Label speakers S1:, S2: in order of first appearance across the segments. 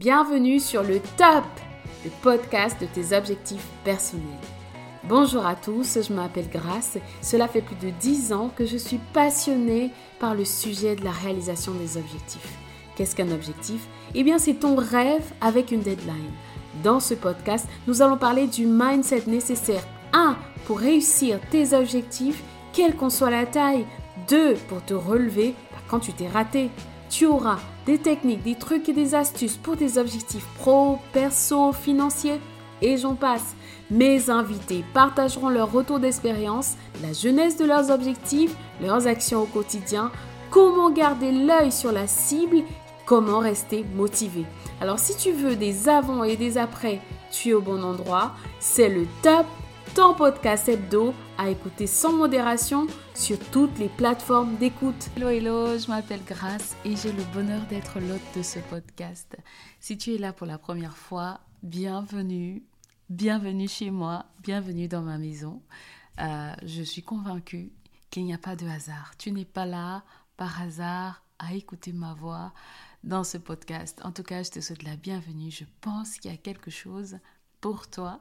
S1: Bienvenue sur le top, le podcast de tes objectifs personnels. Bonjour à tous, je m'appelle Grace. Cela fait plus de 10 ans que je suis passionnée par le sujet de la réalisation des objectifs. Qu'est-ce qu'un objectif? Eh bien, c'est ton rêve avec une deadline. Dans ce podcast, nous allons parler du mindset nécessaire 1 pour réussir tes objectifs, quelle qu'en soit la taille, 2 pour te relever quand tu t'es raté. Tu auras des techniques, des trucs et des astuces pour tes objectifs pro, perso, financiers et j'en passe. Mes invités partageront leur retour d'expérience, la jeunesse de leurs objectifs, leurs actions au quotidien, comment garder l'œil sur la cible, comment rester motivé. Alors si tu veux des avant et des après, tu es au bon endroit. C'est le top ton podcast hebdo à écouter sans modération sur toutes les plateformes d'écoute. Hello, hello, je m'appelle Grace et j'ai le bonheur d'être l'hôte de ce podcast. Si tu es là pour la première fois, bienvenue, bienvenue chez moi, bienvenue dans ma maison. Euh, je suis convaincue qu'il n'y a pas de hasard. Tu n'es pas là par hasard à écouter ma voix dans ce podcast. En tout cas, je te souhaite la bienvenue. Je pense qu'il y a quelque chose pour toi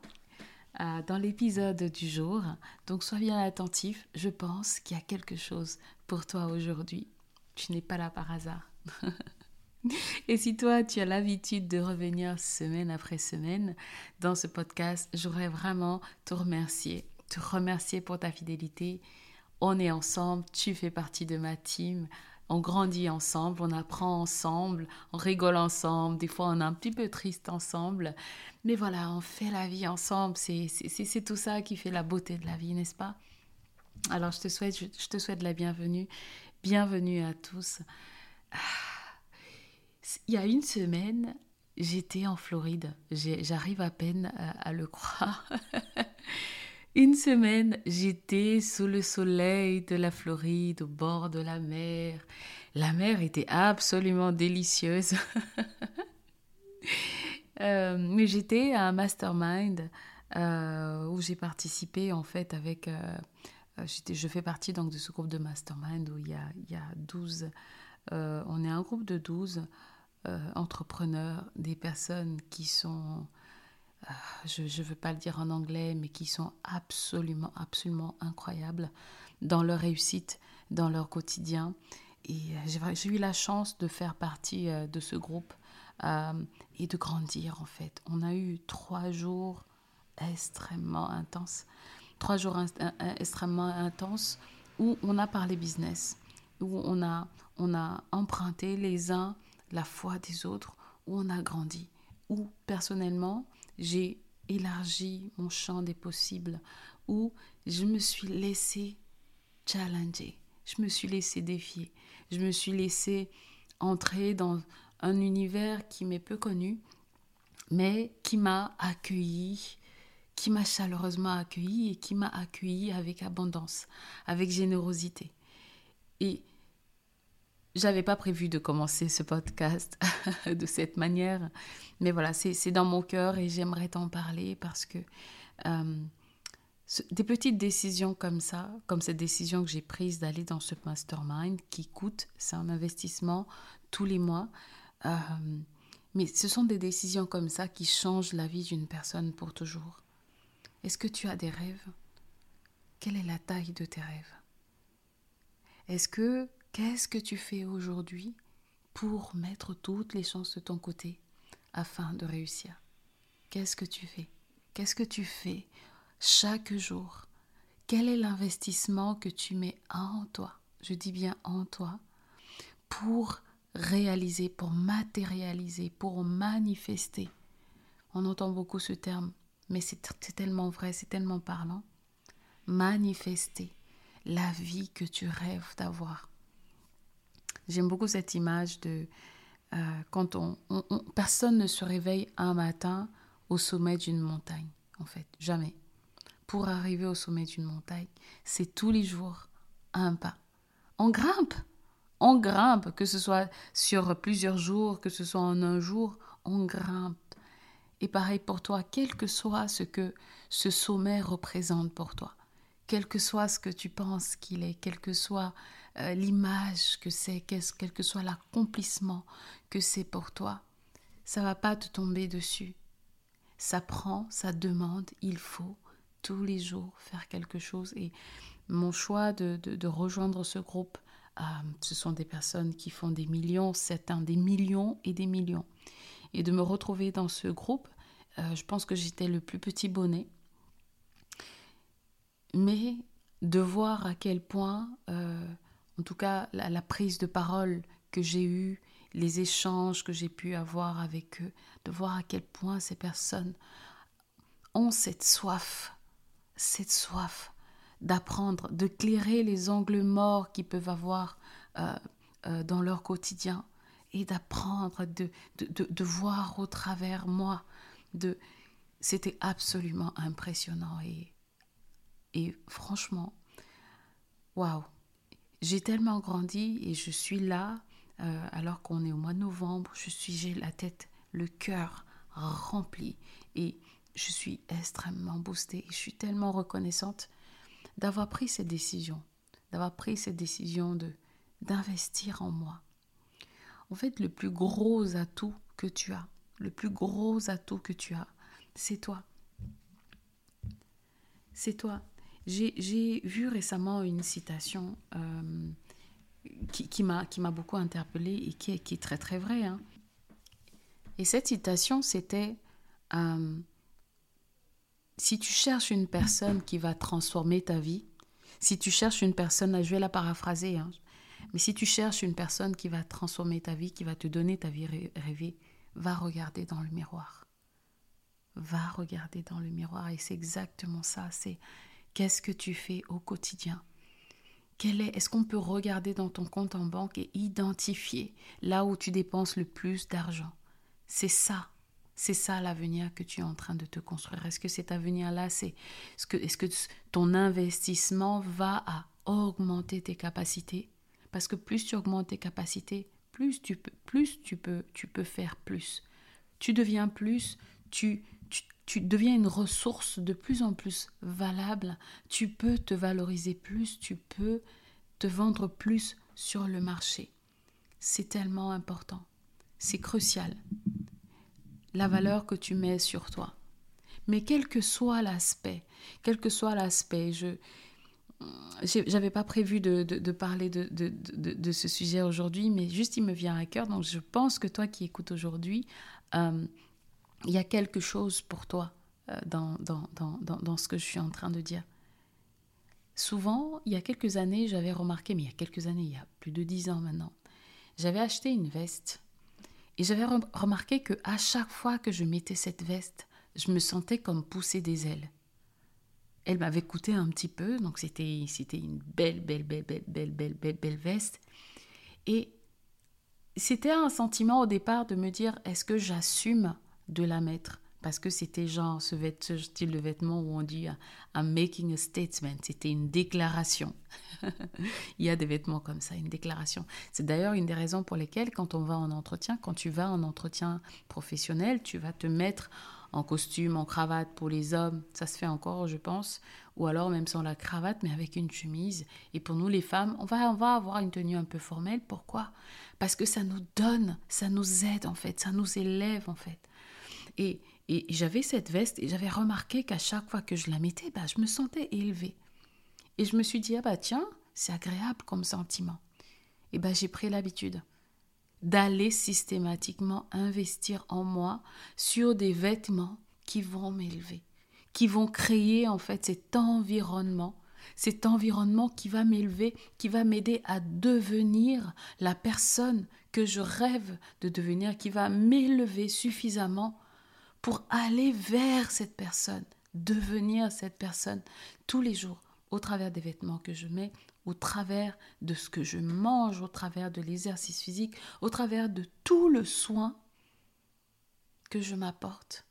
S1: euh, dans l'épisode du jour. Donc sois bien attentif, je pense qu'il y a quelque chose pour toi aujourd'hui. Tu n'es pas là par hasard. Et si toi, tu as l'habitude de revenir semaine après semaine dans ce podcast, j'aurais vraiment te remercier, te remercier pour ta fidélité. On est ensemble, tu fais partie de ma team on grandit ensemble, on apprend ensemble, on rigole ensemble, des fois on est un petit peu triste ensemble, mais voilà, on fait la vie ensemble, c'est tout ça qui fait la beauté de la vie, n'est-ce pas? Alors je te souhaite, je, te souhaite la bienvenue, bienvenue à tous. Ah, il y a une semaine, j'étais en Floride, j'arrive à peine à le croire. Une semaine, j'étais sous le soleil de la Floride, au bord de la mer. La mer était absolument délicieuse. Euh, mais j'étais à un mastermind euh, où j'ai participé en fait avec... Euh, je fais partie donc de ce groupe de mastermind où il y a, il y a 12... on est un groupe de 12 entrepreneurs, des personnes qui sont je ne veux pas le dire en anglais, mais qui sont absolument, absolument incroyables dans leur réussite, dans leur quotidien. Et euh, j'ai eu la chance de faire partie euh, de ce groupe et de grandir en fait. On a eu trois jours extrêmement intenses, trois jours extrêmement intenses où on a parlé business, où on a emprunté les uns la foi des autres, où on a grandi, où personnellement, j'ai élargi mon champ des possibles, où je me suis laissé challenger, je me suis laissé défier, je me suis laissé entrer dans un univers qui m'est peu connu, mais qui m'a accueilli, qui m'a chaleureusement accueilli et qui m'a accueilli avec abondance, avec générosité. Et j'avais pas prévu de commencer ce podcast de cette manière, mais voilà, c'est dans mon cœur et j'aimerais t'en parler parce que euh, des petites décisions comme ça, comme cette décision que j'ai prise d'aller dans ce mastermind qui coûte, c'est un investissement tous les mois, euh, mais ce sont des décisions comme ça qui changent la vie d'une personne pour toujours. Est-ce que tu as des rêves? Quelle est la taille de tes rêves? Est-ce que Qu'est-ce que tu fais aujourd'hui pour mettre toutes les chances de ton côté afin de réussir? Qu'est-ce que tu fais? Qu'est-ce que tu fais chaque jour? Quel est l'investissement que tu mets en toi? Je dis bien en toi pour réaliser, pour matérialiser, pour manifester. On entend beaucoup ce terme, mais c'est tellement vrai, c'est tellement parlant. Manifester la vie que tu rêves d'avoir. J'aime beaucoup cette image de euh, quand on, Personne ne se réveille un matin au sommet d'une montagne, en fait, jamais. Pour arriver au sommet d'une montagne, c'est tous les jours un pas. On grimpe, on grimpe, que ce soit sur plusieurs jours, que ce soit en un jour, on grimpe. Et pareil pour toi, quel que soit ce que ce sommet représente pour toi, quel que soit ce que tu penses qu'il est, quel que soit euh, l'image que c'est, quel que soit l'accomplissement que c'est pour toi, ça va pas te tomber dessus. Ça prend, ça demande, il faut tous les jours faire quelque chose. Et mon choix de, de, rejoindre ce groupe, euh, ce sont des personnes qui font des millions, certains des millions et des millions. Et de me retrouver dans ce groupe, euh, je pense que j'étais le plus petit bonnet. Mais de voir à quel point, en tout cas, la, prise de parole que j'ai eue, les échanges que j'ai pu avoir avec eux, de voir à quel point ces personnes ont cette soif, cette soif d'apprendre, de clairer les angles morts qu'ils peuvent avoir euh, euh, dans leur quotidien et d'apprendre, de, de, de, voir au travers moi. C'était absolument impressionnant et, et franchement, waouh, j'ai tellement grandi et je suis là euh, alors qu'on est au mois de novembre. Je suis, j'ai la tête, le cœur rempli et je suis extrêmement boostée. Et je suis tellement reconnaissante d'avoir pris cette décision, d'avoir pris cette décision de d'investir en moi. En fait, le plus gros atout que tu as, le plus gros atout que tu as, c'est toi. C'est toi. J'ai vu récemment une citation euh, qui, m'a beaucoup interpellée et qui est, très très vraie. Hein. Et cette citation, c'était euh, Si tu cherches une personne qui va transformer ta vie, si tu cherches une personne, je vais la paraphraser, hein, mais si tu cherches une personne qui va transformer ta vie, qui va te donner ta vie rêvée, va regarder dans le miroir. Va regarder dans le miroir et c'est exactement ça. Qu'est-ce que tu fais au quotidien? Quel est Est-ce qu'on peut regarder dans ton compte en banque et identifier là où tu dépenses le plus d'argent? C'est ça. C'est ça l'avenir que tu es en train de te construire. Est-ce que cet avenir-là, c'est est-ce que, est-ce que ton investissement va à augmenter tes capacités? Parce que plus tu augmentes tes capacités, plus tu peux, plus tu peux, tu peux faire plus. Tu deviens plus, tu, tu, deviens une ressource de plus en plus valable. Tu peux te valoriser plus, tu peux te vendre plus sur le marché. C'est tellement important. C'est crucial. La valeur que tu mets sur toi. Mais quel que soit l'aspect, quel que soit l'aspect, je, j'avais pas prévu de, de, parler de, de, ce sujet aujourd'hui, mais juste il me vient à cœur. Donc je pense que toi qui écoutes aujourd'hui, euh, il y a quelque chose pour toi euh, dans, dans, dans, dans, ce que je suis en train de dire. Souvent, il y a quelques années, j'avais remarqué, mais il y a quelques années, il y a plus de dix ans maintenant, j'avais acheté une veste et j'avais remarqué que à chaque fois que je mettais cette veste, je me sentais comme pousser des ailes. Elle m'avait coûté un petit peu, donc c'était c'était une belle belle belle belle belle belle belle belle veste. Et c'était un sentiment au départ de me dire est-ce que j'assume de la mettre parce que c'était genre ce, style de vêtement où on dit I'm making a statement, c'était une déclaration. Il y a des vêtements comme ça, une déclaration. C'est d'ailleurs une des raisons pour lesquelles quand on va en entretien, quand tu vas en entretien professionnel, tu vas te mettre en costume, en cravate pour les hommes, ça se fait encore, je pense, ou alors même sans la cravate, mais avec une chemise. Et pour nous, les femmes, on va, on va avoir une tenue un peu formelle. Pourquoi? Parce que ça nous donne, ça nous aide en fait, ça nous élève en fait. Et, j'avais cette veste et j'avais remarqué qu'à chaque fois que je la mettais, bah, je me sentais élevée. Et je me suis dit, ah bah tiens, c'est agréable comme sentiment. Et bah j'ai pris l'habitude d'aller systématiquement investir en moi sur des vêtements qui vont m'élever, qui vont créer en fait cet environnement, cet environnement qui va m'élever, qui va m'aider à devenir la personne que je rêve de devenir, qui va m'élever suffisamment pour aller vers cette personne, devenir cette personne tous les jours au travers des vêtements que je mets, au travers de ce que je mange, au travers de l'exercice physique, au travers de tout le soin que je m'apporte,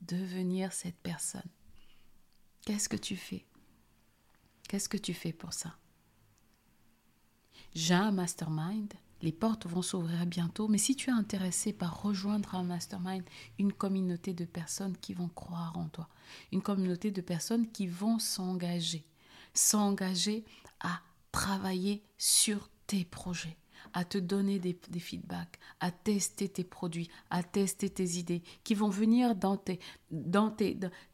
S1: devenir cette personne. Qu'est-ce que tu fais? Qu'est-ce que tu fais pour ça? J'ai un mastermind, les portes vont s'ouvrir bientôt, mais si tu es intéressé par rejoindre un mastermind, une communauté de personnes qui vont croire en toi, une communauté de personnes qui vont s'engager, s'engager à travailler sur tes projets, à te donner des, feedbacks, à tester tes produits, à tester tes idées, qui vont venir dans tes,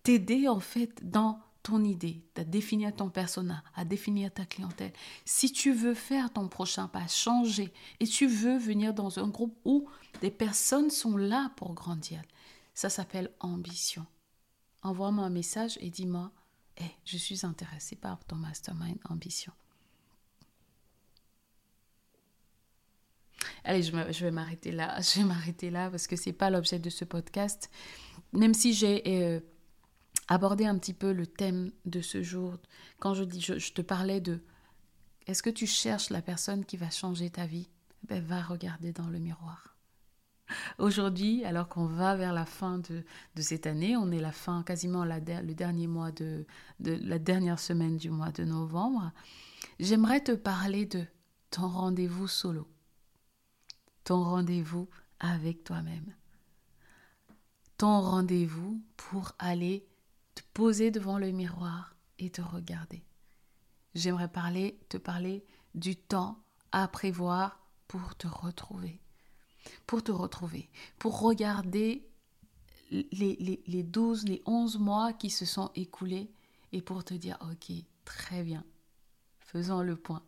S1: t'aider en fait dans ton idée, à définir ton persona, à définir ta clientèle. Si tu veux faire ton prochain pas, changer, et tu veux venir dans un groupe où des personnes sont là pour grandir, ça s'appelle ambition. Envoie-moi un message et dis-moi, hey, je suis intéressé par ton mastermind ambition. Allez, je, vais m'arrêter là. Je vais m'arrêter là parce que c'est pas l'objet de ce podcast. Même si j'ai euh, abordé un petit peu le thème de ce jour, quand je dis, je, te parlais de, est-ce que tu cherches la personne qui va changer ta vie? Ben, va regarder dans le miroir. Aujourd'hui, alors qu'on va vers la fin de, de, cette année, on est la fin, quasiment le dernier mois de, de la dernière semaine du mois de novembre, j'aimerais te parler de ton rendez-vous solo ton rendez-vous avec toi-même. Ton rendez-vous pour aller te poser devant le miroir et te regarder. J'aimerais parler, te parler du temps à prévoir pour te retrouver. Pour te retrouver, pour regarder les, les, les 12, les 11 mois qui se sont écoulés et pour te dire, ok, très bien, faisons le point.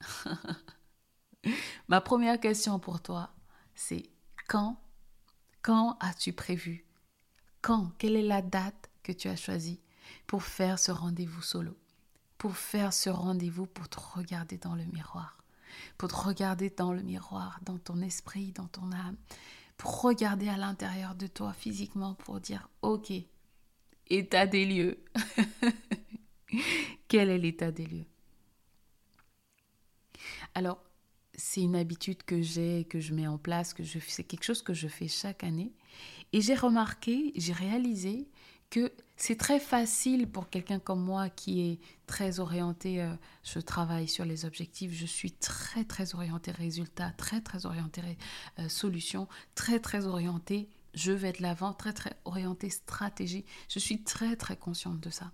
S1: Ma première question pour toi, c'est quand Quand as-tu prévu? Quand? Quelle est la date? Que tu as choisie pour faire ce rendez-vous solo Pour faire ce rendez-vous pour te regarder dans le miroir Pour te regarder dans le miroir, dans ton esprit, dans ton âme Pour regarder à l'intérieur de toi physiquement pour dire Ok, état des lieux. Quel est l'état des lieux? Alors, c'est une habitude que j'ai, que je mets en place, que je c'est quelque chose que je fais chaque année. Et j'ai remarqué, j'ai réalisé c'est très facile pour quelqu'un comme moi qui est très orienté, euh, je travaille sur les objectifs, je suis très très orienté résultat, très très orienté euh, solution, très très orienté je vais de l'avant, très très orienté stratégie. Je suis très très consciente de ça.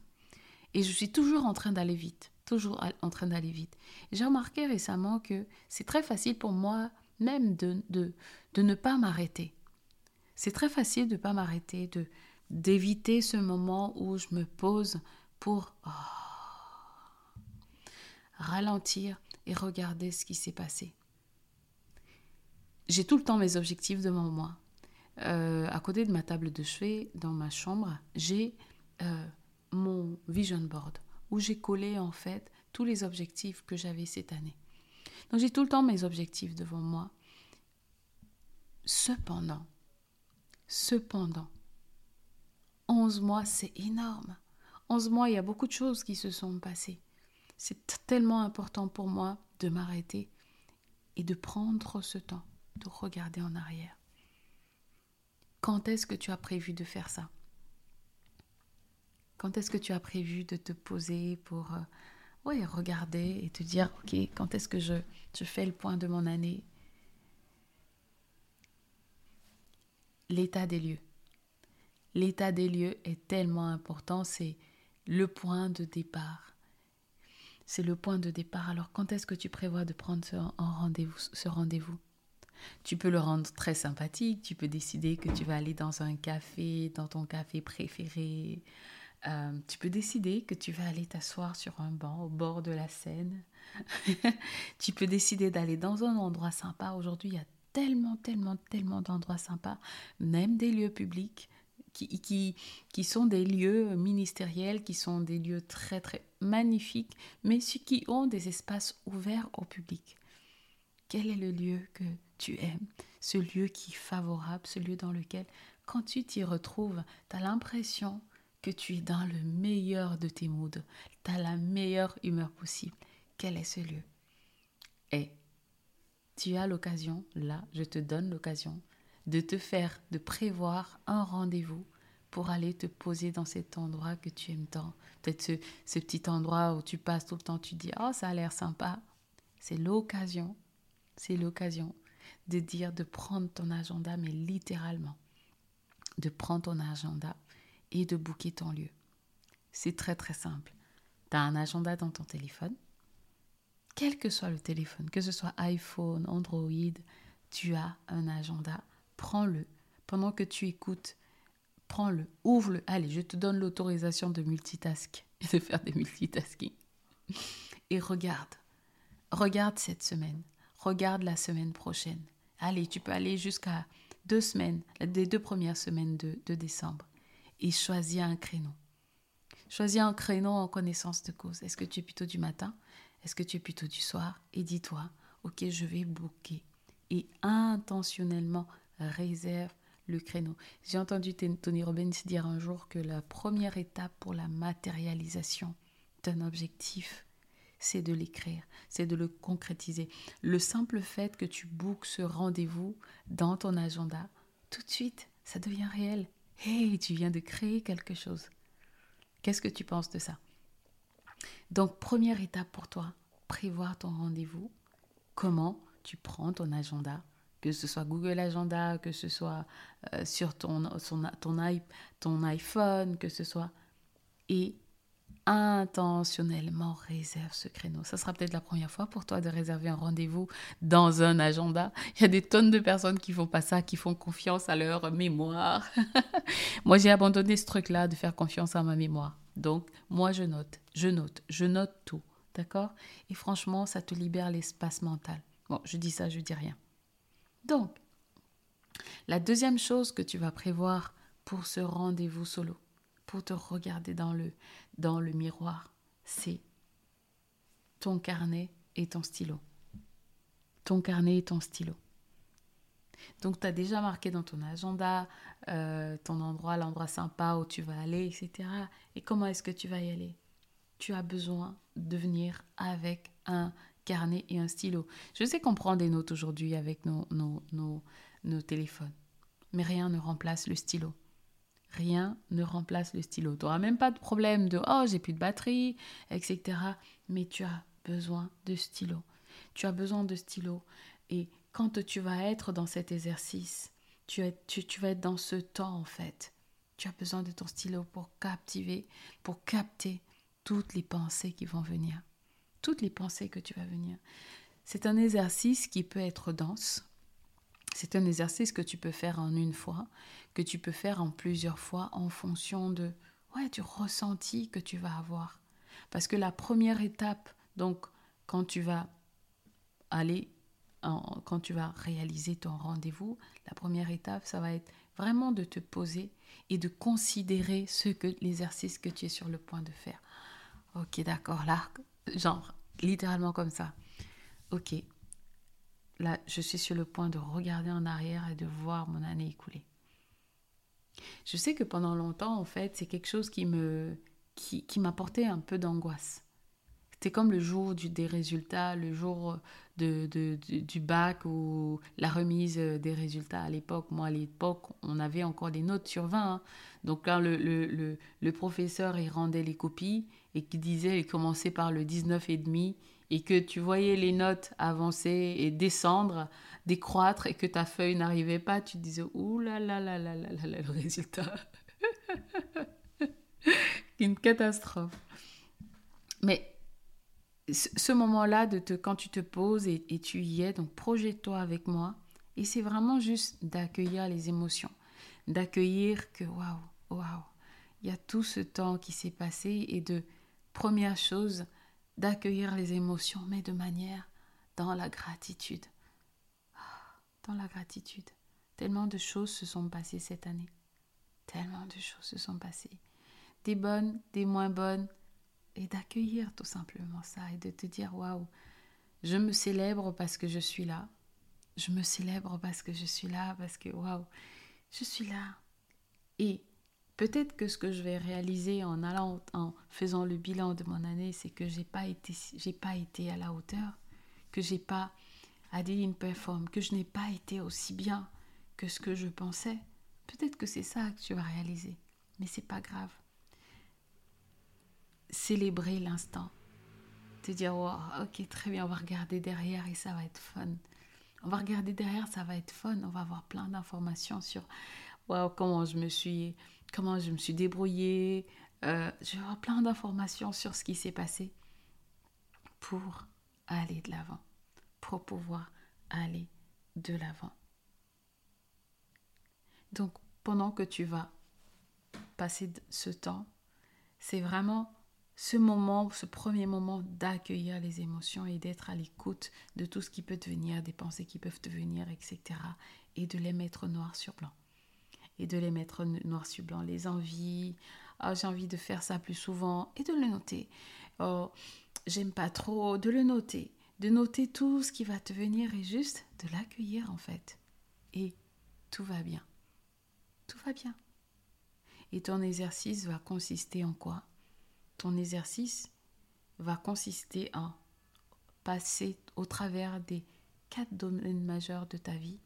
S1: Et je suis toujours en train d'aller vite toujours en train d'aller vite. J'ai remarqué récemment que c'est très facile pour moi même de, de, de ne pas m'arrêter. C'est très facile de ne pas m'arrêter, de d'éviter ce moment où je me pose pour oh, ralentir et regarder ce qui s'est passé. J'ai tout le temps mes objectifs devant moi. Euh, à côté de ma table de chevet, dans ma chambre, j'ai euh, mon vision board où j'ai collé en fait tous les objectifs que j'avais cette année. Donc j'ai tout le temps mes objectifs devant moi. Cependant, cependant, 11 mois, c'est énorme. 11 mois, il y a beaucoup de choses qui se sont passées. C'est tellement important pour moi de m'arrêter et de prendre ce temps, de regarder en arrière. Quand est-ce que tu as prévu de faire ça? Quand est-ce que tu as prévu de te poser pour euh, regarder et te dire, ok, quand est-ce que je, je fais le point de mon année? L'état des lieux. L'état des lieux est tellement important, c'est le point de départ. C'est le point de départ. Alors quand est-ce que tu prévois de prendre ce rendez-vous, tu peux le rendre très sympathique, tu peux décider que tu vas aller dans un café, dans ton café préféré, euh, tu peux décider que tu vas aller t'asseoir sur un banc au bord de la Seine. tu peux décider d'aller dans un endroit sympa. Aujourd'hui, il y a tellement, tellement, tellement d'endroits sympas, même des lieux publics qui, qui, qui, sont des lieux ministériels, qui sont des lieux très, très magnifiques, mais qui ont des espaces ouverts au public. Quel est le lieu que tu aimes? Ce lieu qui est favorable, ce lieu dans lequel, quand tu t'y retrouves, tu as l'impression que tu es dans le meilleur de tes moods, tu as la meilleure humeur possible. Quel est ce lieu? Et tu as l'occasion, là, je te donne l'occasion de te faire, de prévoir un rendez-vous pour aller te poser dans cet endroit que tu aimes tant. Peut-être ce, petit endroit où tu passes tout le temps, tu dis, oh, ça a l'air sympa. C'est l'occasion, c'est l'occasion de dire, de prendre ton agenda, mais littéralement, de prendre ton agenda et de booker ton lieu. C'est très très simple. Tu as un agenda dans ton téléphone. quel que soit le téléphone, que ce soit iPhone, Android, tu as un agenda. Prends-le. Pendant que tu écoutes, prends-le, ouvre-le. Allez, je te donne l'autorisation de multitask et de faire des multitasking. Et regarde. Regarde cette semaine. Regarde la semaine prochaine. Allez, tu peux aller jusqu'à deux semaines, les deux premières semaines de, décembre. Et choisis un créneau. Choisis un créneau en connaissance de cause. Est-ce que tu es plutôt du matin? Est-ce que tu es plutôt du soir? Et dis-toi, ok, je vais booker. Et intentionnellement réserve le créneau. J'ai entendu Tony Robbins dire un jour que la première étape pour la matérialisation d'un objectif, c'est de l'écrire, c'est de le concrétiser. Le simple fait que tu bookes ce rendez-vous dans ton agenda, tout de suite, ça devient réel. Hey, tu viens de créer quelque chose. Qu'est-ce que tu penses de ça? Donc, première étape pour toi, prévoir ton rendez-vous. Comment tu prends ton agenda, que ce soit Google Agenda, que ce soit euh, sur ton, ton, ton iPhone, que ce soit. Et intentionnellement réserve ce créneau. Ça sera peut-être la première fois pour toi de réserver un rendez-vous dans un agenda. Il y a des tonnes de personnes qui font pas ça, qui font confiance à leur mémoire. moi, j'ai abandonné ce truc-là de faire confiance à ma mémoire. Donc, moi, je note, je note, je note tout. D'accord? Et franchement, ça te libère l'espace mental. Bon, je dis ça, je dis rien. Donc, la deuxième chose que tu vas prévoir pour ce rendez-vous solo, pour te regarder dans le, dans le miroir, c'est ton carnet et ton stylo. Ton carnet et ton stylo. Donc, tu as déjà marqué dans ton agenda euh, ton endroit, l'endroit sympa où tu vas aller, etc. Et comment est-ce que tu vas y aller? Tu as besoin de venir avec un carnet et un stylo. Je sais qu'on prend des notes aujourd'hui avec nos, nos, nos, téléphones, mais rien ne remplace le stylo. Rien ne remplace le stylo. Tu n'auras même pas de problème de oh, j'ai plus de batterie, etc. Mais tu as besoin de stylo. Tu as besoin de stylo. Et quand tu vas être dans cet exercice, tu, tu, tu vas être dans ce temps en fait. Tu as besoin de ton stylo pour captiver, pour capter toutes les pensées qui vont venir toutes les pensées que tu vas venir. C'est un exercice qui peut être dense. C'est un exercice que tu peux faire en une fois, que tu peux faire en plusieurs fois en fonction de ouais, du ressenti que tu vas avoir. Parce que la première étape, donc quand tu vas aller, quand tu vas réaliser ton rendez-vous, la première étape, ça va être vraiment de te poser et de considérer ce que l'exercice que tu es sur le point de faire. Ok, d'accord, là, genre littéralement comme ça. Ok, là, je suis sur le point de regarder en arrière et de voir mon année écoulée. Je sais que pendant longtemps, en fait, c'est quelque chose qui me qui, qui m'apportait un peu d'angoisse. C'était comme le jour du, des résultats, le jour du bac ou la remise des résultats. À l'époque, moi, à l'époque, on avait encore des notes sur 20. Hein. Donc, quand le, le, le, professeur il rendait les copies et qui disait, il commençait par le 19,5 et que tu voyais les notes avancer et descendre, décroître et que ta feuille n'arrivait pas, tu disais, ouh là là là là là là, le résultat. Une catastrophe. Mais ce moment-là de te, quand tu te poses et, tu y es, donc projette-toi avec moi. Et c'est vraiment juste d'accueillir les émotions, d'accueillir que waouh, waouh, il y a tout ce temps qui s'est passé et de première chose, d'accueillir les émotions, mais de manière dans la gratitude. Ah, dans la gratitude. Tellement de choses se sont passées cette année. Tellement de choses se sont passées. Des bonnes, des moins bonnes, et d'accueillir tout simplement ça et de te dire waouh, je me célèbre parce que je suis là. Je me célèbre parce que je suis là, parce que waouh, je suis là. Et peut-être que ce que je vais réaliser en allant, en faisant le bilan de mon année, c'est que j'ai pas été, pas été à la hauteur, que j'ai pas adé une perform, que je n'ai pas été aussi bien que ce que je pensais. Peut-être que c'est ça que tu vas réaliser, mais c'est pas grave célébrer l'instant. Te dire, ok, très bien, on va regarder derrière et ça va être fun. On va regarder derrière, ça va être fun. On va avoir plein d'informations sur wow, comment je me suis, comment je me suis débrouillée. Euh, je vais avoir plein d'informations sur ce qui s'est passé pour aller de l'avant, pour pouvoir aller de l'avant. Donc, pendant que tu vas passer ce temps, c'est vraiment ce moment, ce premier moment d'accueillir les émotions et d'être à l'écoute de tout ce qui peut te venir, des pensées qui peuvent te venir, etc. Et de les mettre noir sur blanc. Et de les mettre noir sur blanc. Les envies, oh, j'ai envie de faire ça plus souvent, et de le noter. Oh, j'aime pas trop, de le noter. De noter tout ce qui va te venir et juste de l'accueillir en fait. Et tout va bien. Tout va bien. Et ton exercice va consister en quoi? Ton exercice va consister en passer au travers des quatre domaines majeurs de ta vie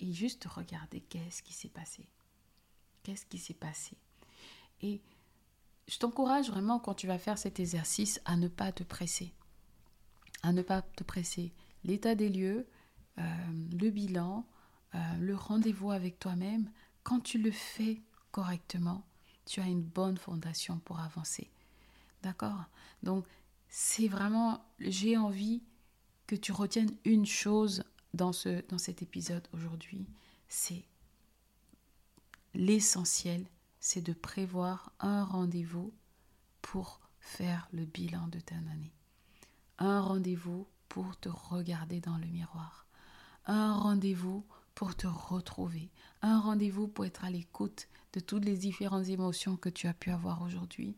S1: et juste regarder qu'est-ce qui s'est passé. Qu'est-ce qui s'est passé. Et je t'encourage vraiment quand tu vas faire cet exercice à ne pas te presser. À ne pas te presser. L'état des lieux, euh, le bilan, euh, le rendez-vous avec toi-même, quand tu le fais correctement, tu as une bonne fondation pour avancer. D'accord? Donc, c'est vraiment, j'ai envie que tu retiennes une chose dans, ce, dans cet épisode aujourd'hui. C'est l'essentiel, c'est de prévoir un rendez-vous pour faire le bilan de ta année. Un rendez-vous pour te regarder dans le miroir. Un rendez-vous pour te retrouver. Un rendez-vous pour être à l'écoute de toutes les différentes émotions que tu as pu avoir aujourd'hui,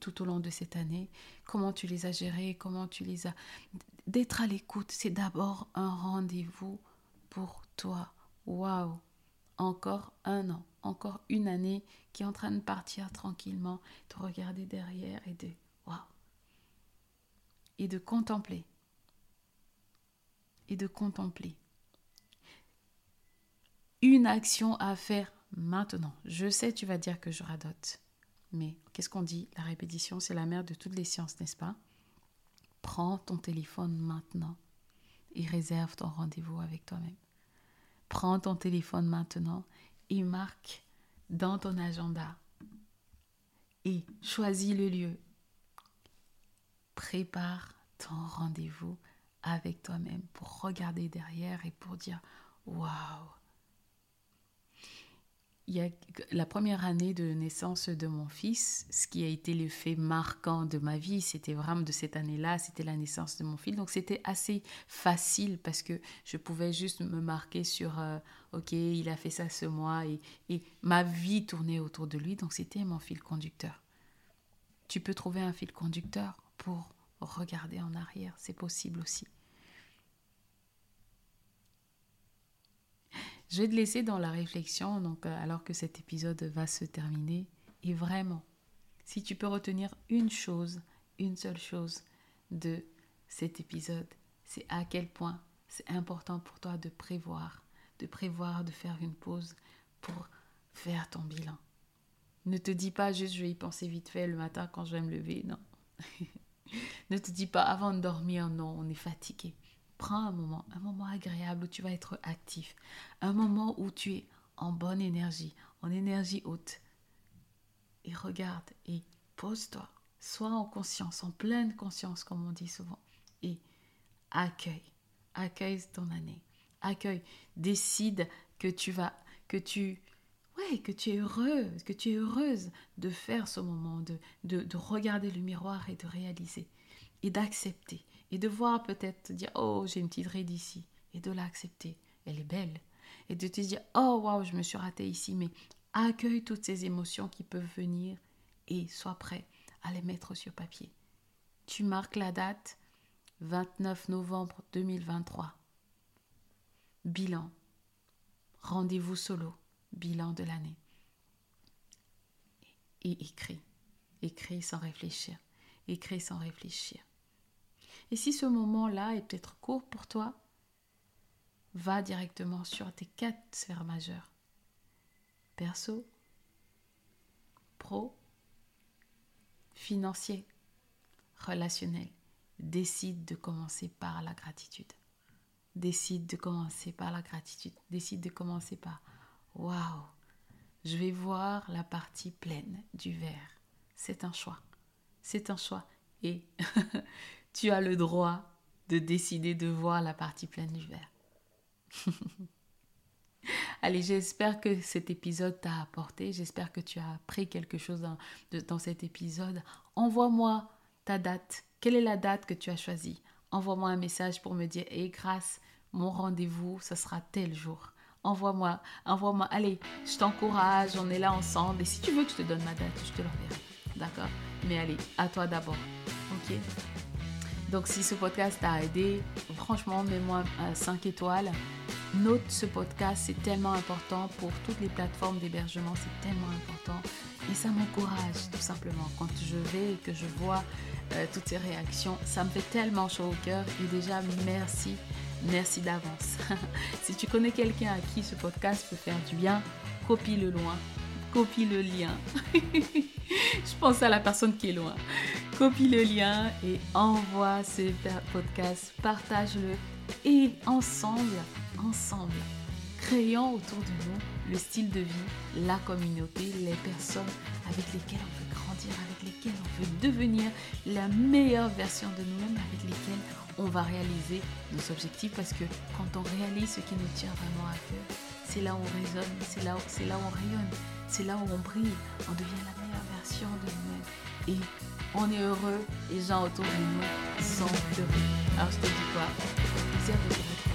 S1: tout au long de cette année, comment tu les as gérées, comment tu les as... D'être à l'écoute, c'est d'abord un rendez-vous pour toi. Waouh Encore un an, encore une année qui est en train de partir tranquillement, de regarder derrière et de... Waouh Et de contempler. Et de contempler. Une action à faire maintenant. Je sais, tu vas dire que je radote. Mais qu'est-ce qu'on dit? La répétition, c'est la mère de toutes les sciences, n'est-ce pas? Prends ton téléphone maintenant et réserve ton rendez-vous avec toi-même. Prends ton téléphone maintenant et marque dans ton agenda et choisis le lieu. Prépare ton rendez-vous avec toi-même pour regarder derrière et pour dire waouh, il y a la première année de naissance de mon fils, ce qui a été le fait marquant de ma vie, c'était vraiment de cette année-là, c'était la naissance de mon fils. Donc c'était assez facile parce que je pouvais juste me marquer sur, euh, ok, il a fait ça ce mois et, et ma vie tournait autour de lui, donc c'était mon fil conducteur. Tu peux trouver un fil conducteur pour regarder en arrière, c'est possible aussi. Je vais te laisser dans la réflexion, donc euh, alors que cet épisode va se terminer. Et vraiment, si tu peux retenir une chose, une seule chose de cet épisode, c'est à quel point c'est important pour toi de prévoir, de prévoir de faire une pause pour faire ton bilan. Ne te dis pas juste je vais y penser vite fait le matin quand je vais me lever, non. ne te dis pas avant de dormir, non, on est fatigué. Prends un moment, un moment agréable où tu vas être actif, un moment où tu es en bonne énergie, en énergie haute. Et regarde et pose-toi, sois en conscience, en pleine conscience comme on dit souvent. Et accueille, accueille ton année, accueille, décide que tu vas, que tu, ouais, que tu es heureuse, que tu es heureuse de faire ce moment, de, de, de regarder le miroir et de réaliser et d'accepter et de voir peut-être dire oh j'ai une petite ride ici et de l'accepter. Elle est belle. Et de te dire oh waouh je me suis raté ici mais accueille toutes ces émotions qui peuvent venir et sois prêt à les mettre sur papier. Tu marques la date 29 novembre 2023 bilan. Rendez-vous solo. Bilan de l'année. Et écris. Écris sans réfléchir. Écris sans réfléchir et si ce moment-là est peut-être court pour toi, va directement sur tes quatre sphères majeures. Perso, pro, financier, relationnel. Décide de commencer par la gratitude. Décide de commencer par la gratitude. Décide de commencer par Waouh, je vais voir la partie pleine du verre. C'est un choix. C'est un choix. Et tu as le droit de décider de voir la partie pleine du verre. Allez, j'espère que cet épisode t'a apporté. J'espère que tu as appris quelque chose dans, cet épisode. Envoie-moi ta date. Quelle est la date que tu as choisie? Envoie-moi un message pour me dire, hé, hey, grâce, mon rendez-vous, ça sera tel jour. Envoie-moi, envoie-moi. Allez, je t'encourage, on est là ensemble. Et si tu veux que je te donne ma date, je te l'enverrai. D'accord? Mais allez, à toi d'abord. Ok? Donc, si ce podcast t'a aidé, franchement, mets-moi 5 étoiles. Note ce podcast, c'est tellement important pour toutes les plateformes d'hébergement, c'est tellement important. Et ça m'encourage tout simplement. Quand je vais et que je vois euh, toutes ces réactions, ça me fait tellement chaud au cœur. Et déjà, merci, merci d'avance. si tu connais quelqu'un à qui ce podcast peut faire du bien, copie-le loin, copie le lien. je pense à la personne qui est loin. Copie le lien et envoie ce podcast, partage-le et ensemble, ensemble, créons autour de nous le style de vie, la communauté, les personnes avec lesquelles on veut grandir, avec lesquelles on veut devenir la meilleure version de nous-mêmes, avec lesquelles on va réaliser nos objectifs parce que quand on réalise ce qui nous tient vraiment à cœur, c'est là où on résonne, c'est là, où, là où on rayonne, c'est là où on brille, on devient la meilleure version de nous-mêmes. Et on est heureux, les gens autour de nous sont heureux. Alors je te dis quoi? Te